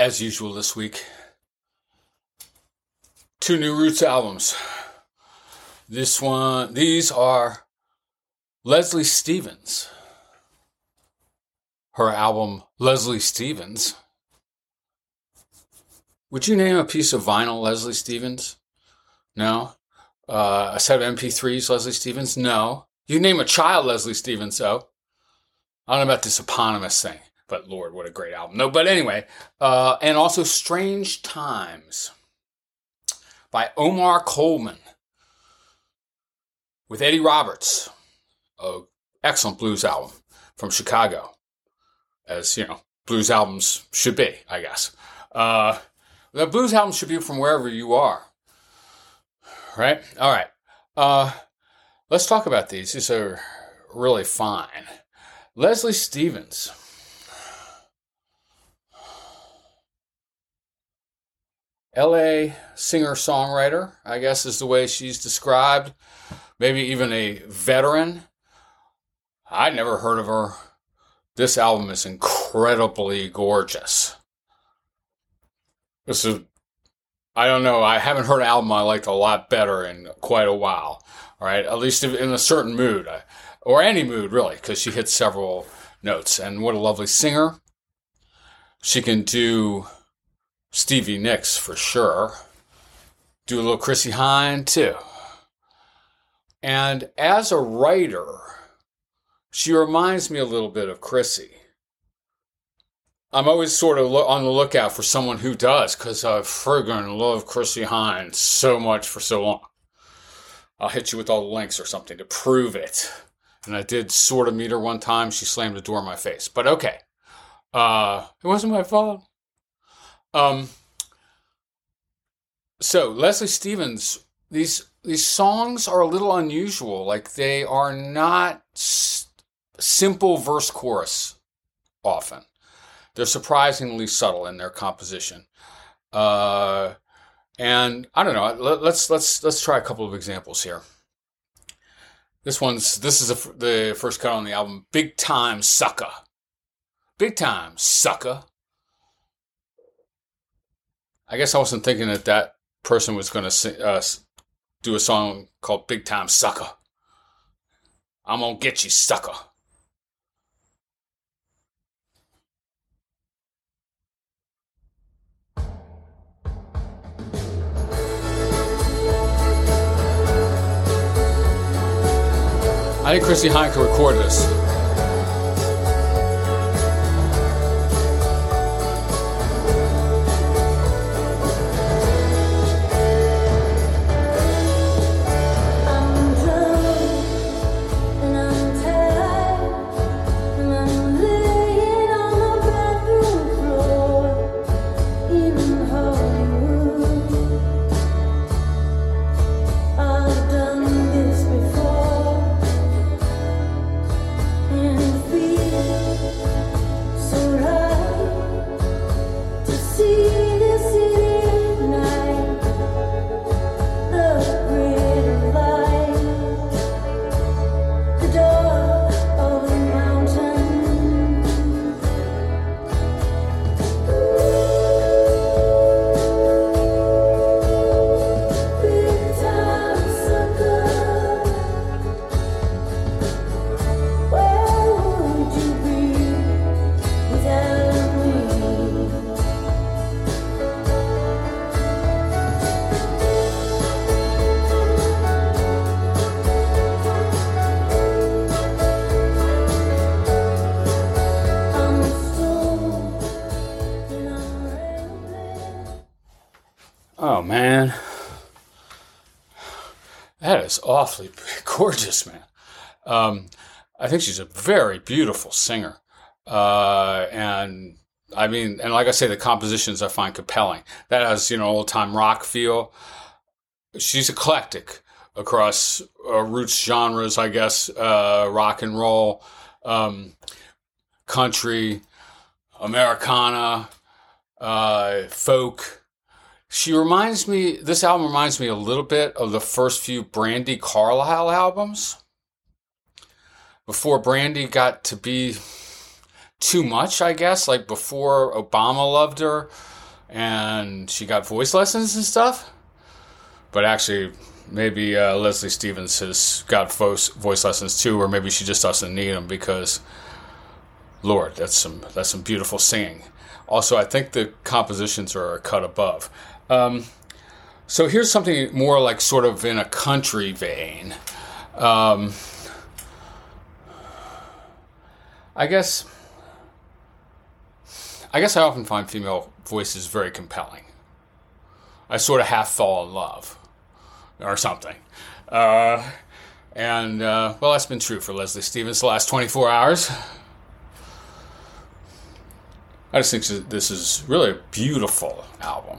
as usual this week. Two new Roots albums. This one, these are Leslie Stevens. Her album, Leslie Stevens. Would you name a piece of vinyl Leslie Stevens? No. Uh, a set of MP3s Leslie Stevens? No. You name a child Leslie Stevens, though. I don't know about this eponymous thing, but Lord, what a great album. No, but anyway, uh, and also Strange Times by Omar Coleman with Eddie Roberts, a excellent blues album from Chicago, as you know, blues albums should be, I guess. Uh, the blues albums should be from wherever you are, right? All right. Uh, let's talk about these. These are really fine. Leslie Stevens. LA singer songwriter, I guess is the way she's described. Maybe even a veteran. I'd never heard of her. This album is incredibly gorgeous. This is, I don't know, I haven't heard an album I liked a lot better in quite a while. All right, at least in a certain mood uh, or any mood really, because she hits several notes. And what a lovely singer. She can do Stevie Nicks for sure. Do a little Chrissie Hynde too. And as a writer, she reminds me a little bit of Chrissie. I'm always sort of on the lookout for someone who does, because I friggin' love Chrissie Hynde so much for so long. I'll hit you with all the links or something to prove it and I did sort of meet her one time. She slammed the door in my face, but okay. Uh, it wasn't my fault. Um, so Leslie Stevens, these these songs are a little unusual. Like they are not s- simple verse chorus often. They're surprisingly subtle in their composition. Uh, and I don't know. Let, let's let's let's try a couple of examples here. This one's this is a, the first cut on the album. Big time sucker, big time sucker. I guess I wasn't thinking that that person was going to uh, do a song called Big Time Sucker. I'm gonna get you, sucker. I think Chrissie Hynde can record this. Is awfully gorgeous, man. Um, I think she's a very beautiful singer, uh, and I mean, and like I say, the compositions I find compelling. That has you know old time rock feel. She's eclectic across uh, roots genres, I guess, uh, rock and roll, um, country, Americana, uh, folk she reminds me, this album reminds me a little bit of the first few Brandi Carlile albums. Before Brandi got to be too much, I guess. Like before Obama loved her and she got voice lessons and stuff. But actually, maybe uh, Leslie Stevens has got voice, voice lessons too, or maybe she just doesn't need them because, Lord, that's some that's some beautiful singing. Also, I think the compositions are a cut above. Um, so here's something more like sort of in a country vein. Um, I guess. I guess I often find female voices very compelling. I sort of half fall in love or something. Uh, and, uh, well, that's been true for Leslie Stevens the last 24 hours. I just think this is really a beautiful album.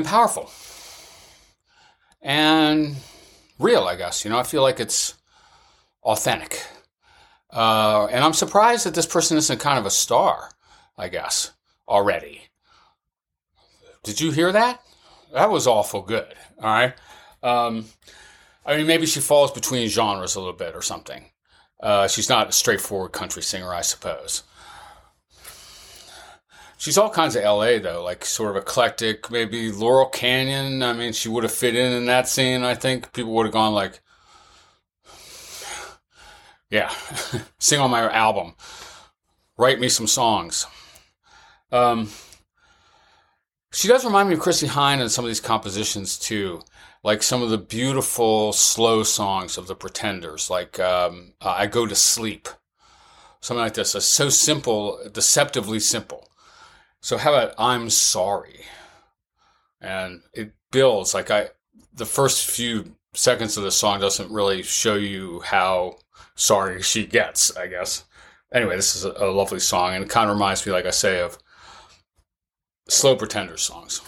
and powerful, and real. I guess you know. I feel like it's authentic, uh, and I'm surprised that this person isn't kind of a star. I guess already. Did you hear that? That was awful good. All right. Um, I mean, maybe she falls between genres a little bit or something. Uh, she's not a straightforward country singer, I suppose. She's all kinds of LA though, like sort of eclectic. Maybe Laurel Canyon. I mean, she would have fit in in that scene. I think people would have gone like, "Yeah, sing on my album, write me some songs." Um, she does remind me of Chrissie Hynde in some of these compositions too, like some of the beautiful slow songs of the Pretenders, like um, "I Go to Sleep," something like this. It's so simple, deceptively simple so how about I'm sorry? And it builds like I the first few seconds of the song doesn't really show you how sorry she gets, I guess. Anyway, this is a, lovely song and it kind of reminds me, like I say, of slow pretender songs.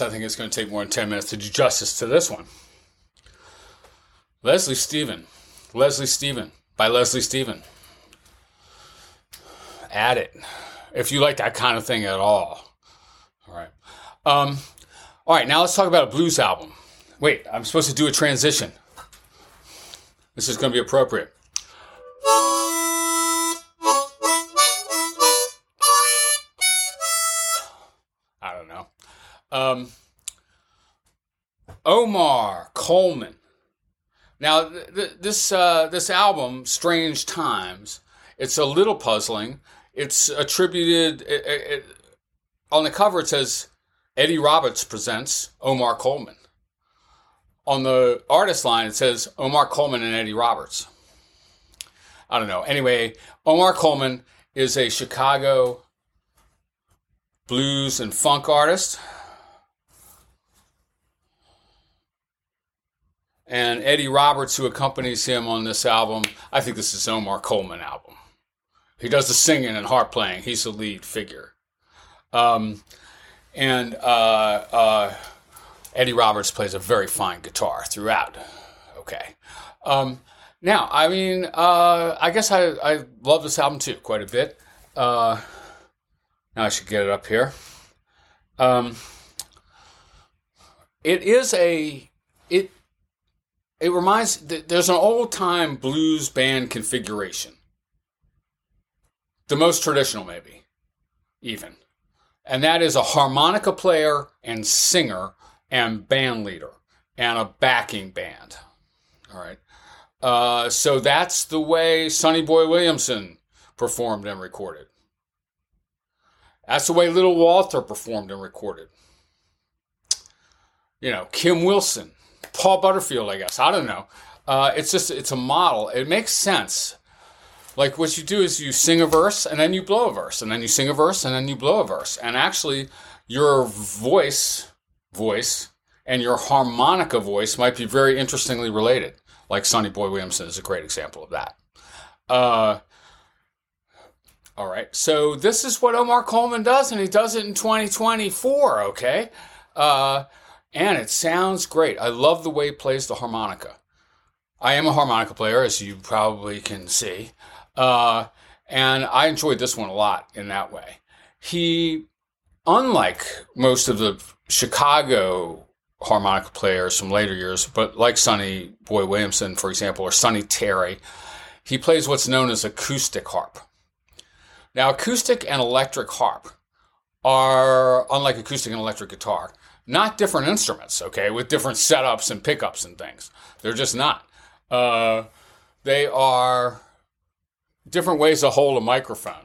I I think it's going to take more than 10 minutes to do justice to this one. Leslie Stephen. Leslie Stephen by Leslie Stephen. Add it. If you like that kind of thing at all. All right. Um, all right, now let's talk about a blues album. Wait, I'm supposed to do a transition. This is going to be appropriate. Um, Omar Coleman. Now, th- th- this uh, this album, Strange Times, it's a little puzzling. It's attributed it, it, it- on the cover. It says Eddie Roberts presents Omar Coleman. On the artist line, it says Omar Coleman and Eddie Roberts. I don't know. Anyway, Omar Coleman is a Chicago blues and funk artist. And Eddie Roberts, who accompanies him on this album, I think this is Omar Coleman album. He does the singing and harp playing. He's the lead figure. Um, and uh, uh, Eddie Roberts plays a very fine guitar throughout. Okay. Um, now, I mean, uh, I guess I, I love this album too, quite a bit. Uh, now I should get it up here. Um, it is a it reminds there's an old time blues band configuration. The most traditional, maybe, even, and that is a harmonica player and singer and band leader and a backing band. All right. Uh, so that's the way Sonny Boy Williamson performed and recorded. That's the way Little Walter performed and recorded. You know, Kim Wilson, Paul Butterfield, I guess. I don't know. Uh, it's just, it's a model. It makes sense. Like what you do is you sing a verse and then you blow a verse and then you sing a verse and then you blow a verse. And actually, your voice, voice, and your harmonica voice might be very interestingly related. Like Sonny Boy Williamson is a great example of that. Uh, all right. So this is what Omar Coleman does, and he does it in 2024. Okay. Uh, and it sounds great. I love the way he plays the harmonica. I am a harmonica player, as you probably can see. Uh, and I enjoyed this one a lot in that way. He, unlike most of the Chicago harmonica players from later years, but like Sonny Boy Williamson, for example, or Sonny Terry, he plays what's known as acoustic harp. Now, acoustic and electric harp are, unlike acoustic and electric guitar, not different instruments, okay, with different setups and pickups and things. They're just not. Uh, they are different ways to hold a microphone,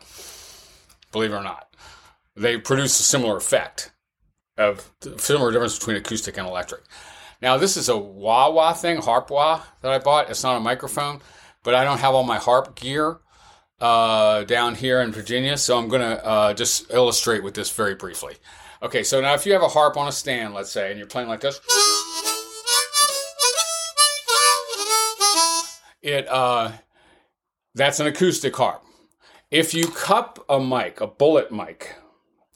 believe it or not. They produce a similar effect of similar difference between acoustic and electric. Now, this is a wah wah thing, harp wah that I bought. It's not a microphone, but I don't have all my harp gear uh, down here in Virginia, so I'm going to uh, just illustrate with this very briefly. Okay, so now if you have a harp on a stand, let's say, and you're playing like this, it uh, that's an acoustic harp. If you cup a mic, a bullet mic,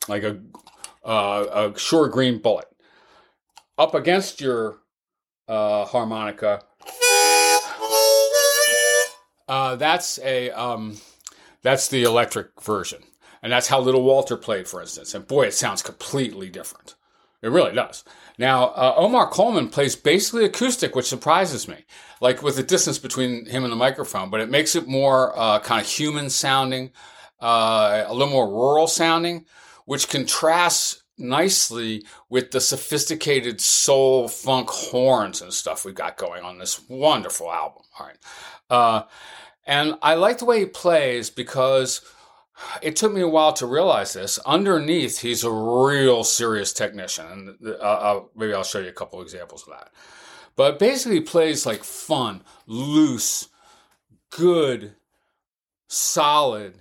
like a uh, a Shure Green bullet, up against your uh, harmonica, uh, that's a um, that's the electric version, and that's how Little Walter played, for instance. And boy, it sounds completely different. It really does. Now, uh, Omar Coleman plays basically acoustic, which surprises me, like with the distance between him and the microphone, but it makes it more uh, kind of human sounding, uh, a little more rural sounding, which contrasts nicely with the sophisticated soul funk horns and stuff we've got going on this wonderful album. All right. Uh, and I like the way he plays because it took me a while to realize this. Underneath, he's a real serious technician, and uh, uh, maybe I'll show you a couple examples of that. But basically, plays like fun, loose, good, solid.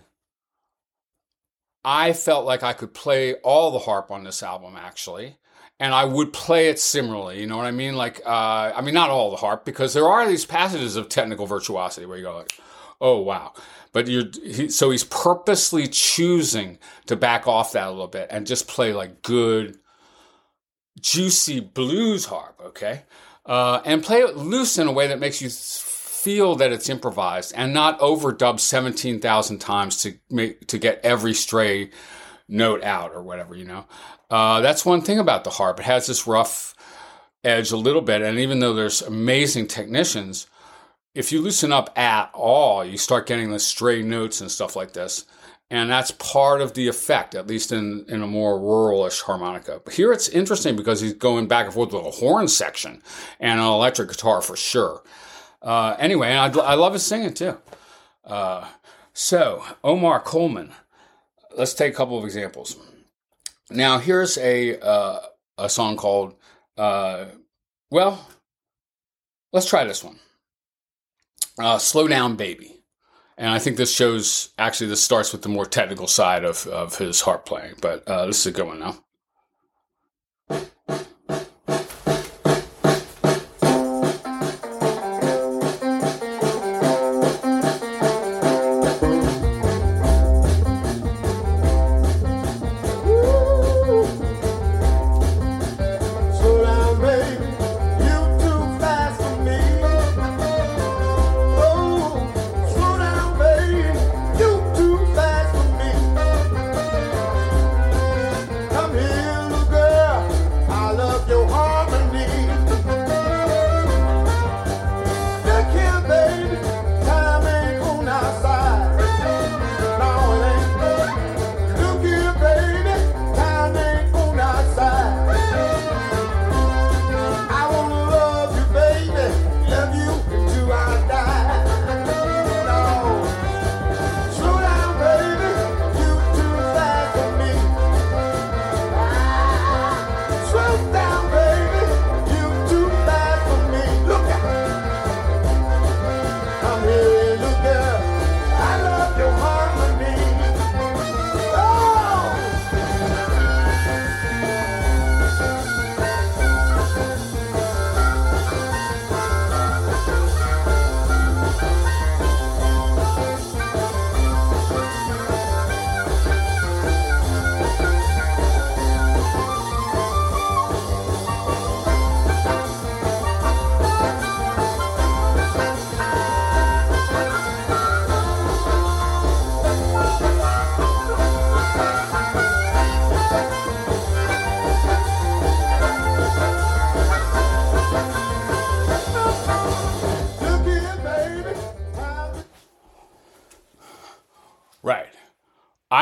I felt like I could play all the harp on this album, actually and I would play it similarly. You know what I mean? Like, uh, I mean, not all the harp, because there are these passages of technical virtuosity where you go like, "Oh wow!" But you, he, so he's purposely choosing to back off that a little bit and just play like good, juicy blues harp. Okay, uh, and play it loose in a way that makes you feel that it's improvised and not overdub seventeen thousand times to make to get every stray note out or whatever. You know. Uh, that's one thing about the harp. It has this rough edge a little bit, and even though there's amazing technicians, if you loosen up at all, you start getting the stray notes and stuff like this. And that's part of the effect, at least in, in a more ruralish harmonica. But here it's interesting because he's going back and forth with a horn section and an electric guitar for sure. Uh, anyway, I, I, love his singing too. Uh, so, Omar Coleman. Let's take a couple of examples. Now, here's a uh, a song called uh, well. Let's try this one. Uh, Slow down, baby. And I think this shows actually this starts with the more technical side of, of his harp playing, but uh, this is a good one now.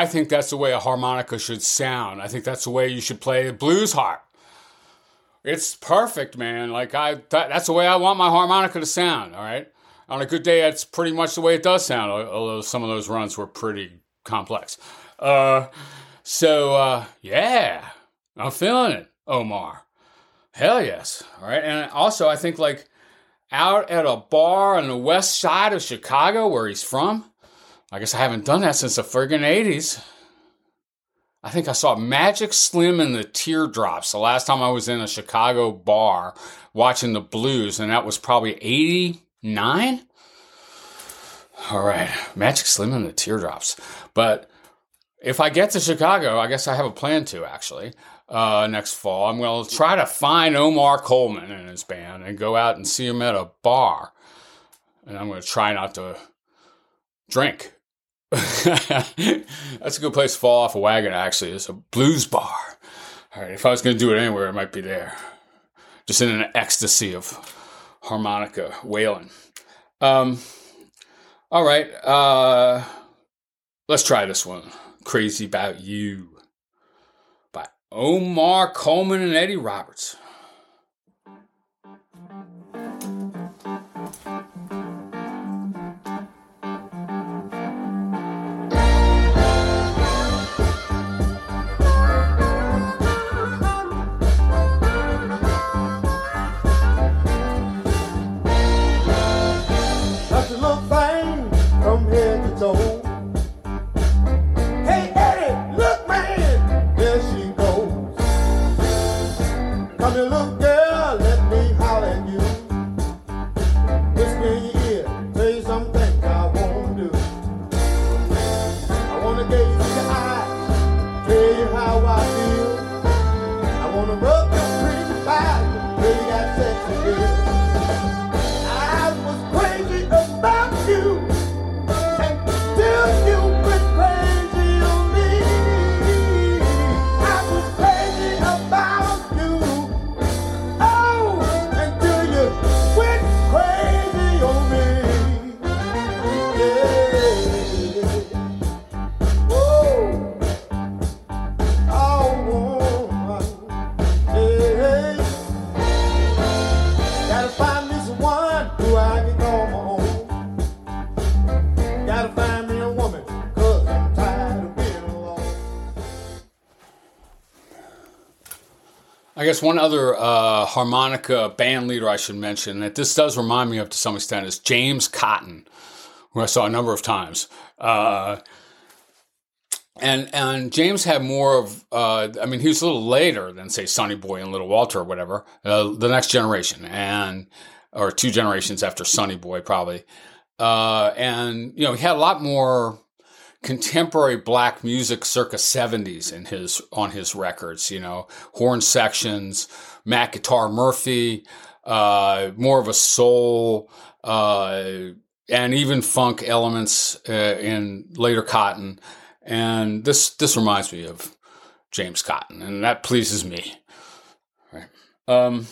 I think that's the way a harmonica should sound. I think that's the way you should play a blues harp. It's perfect, man. Like I, that, that's the way I want my harmonica to sound. All right. On a good day, that's pretty much the way it does sound. Although some of those runs were pretty complex. Uh, so uh, yeah, I'm feeling it, Omar. Hell yes. All right. And also, I think like out at a bar on the west side of Chicago, where he's from I guess I haven't done that since the friggin' 80s. I think I saw Magic Slim and the Teardrops the last time I was in a Chicago bar watching the blues, and that was probably 89? All right, Magic Slim and the Teardrops. But if I get to Chicago, I guess I have a plan to actually. Uh, next fall, I'm going to try to find Omar Coleman and his band and go out and see him at a bar. And I'm going to try not to drink That's a good place to fall off a wagon, actually. It's a blues bar. All right, if I was going to do it anywhere, it might be there. Just in an ecstasy of harmonica wailing. Um, all right, uh, let's try this one. Crazy About You by Omar Coleman and Eddie Roberts. Guess one other uh, harmonica band leader I should mention that this does remind me of to some extent is James Cotton, who I saw a number of times. Uh, and and James had more of uh, I mean he was a little later than say Sonny Boy and Little Walter or whatever uh, the next generation and or two generations after Sonny Boy probably uh, and you know he had a lot more contemporary black music circa 70s in his on his records you know horn sections Matt Guitar Murphy uh, more of a soul uh, and even funk elements uh, in later Cotton and this this reminds me of James Cotton, and that pleases me. Right. Um.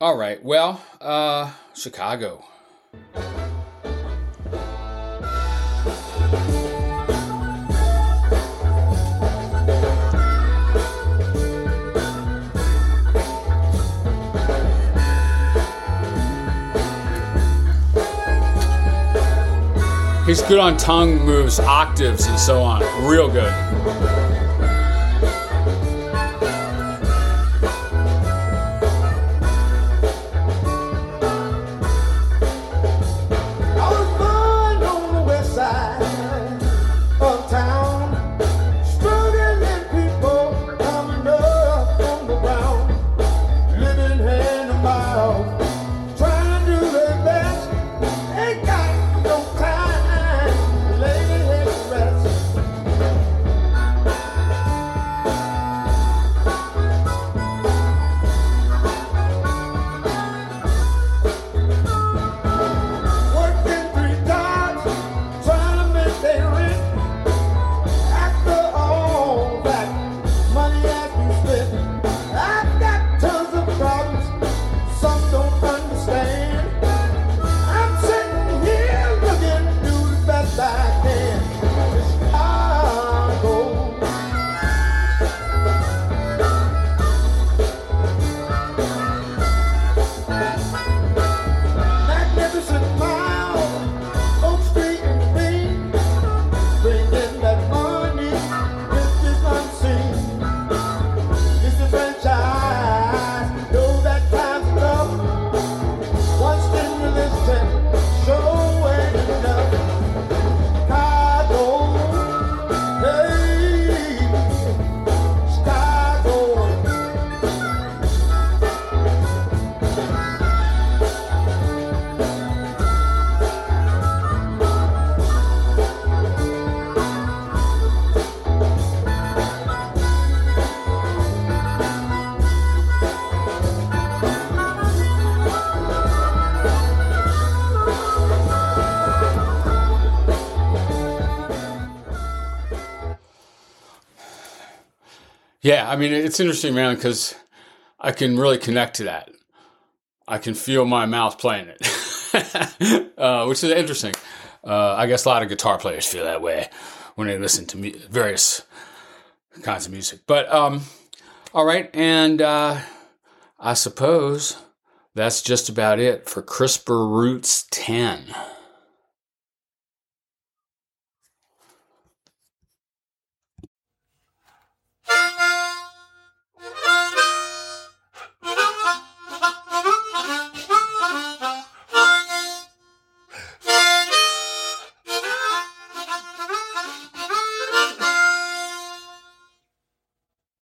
All right. Well, uh, Chicago. He's good on tongue moves, octaves, and so on. Real good. Yeah, I mean it's interesting, man, because I can really connect to that. I can feel my mouth playing it, uh, which is interesting. Uh, I guess a lot of guitar players feel that way when they listen to various kinds of music. But um, all right, and uh, I suppose that's just about it for Crisper Roots 10.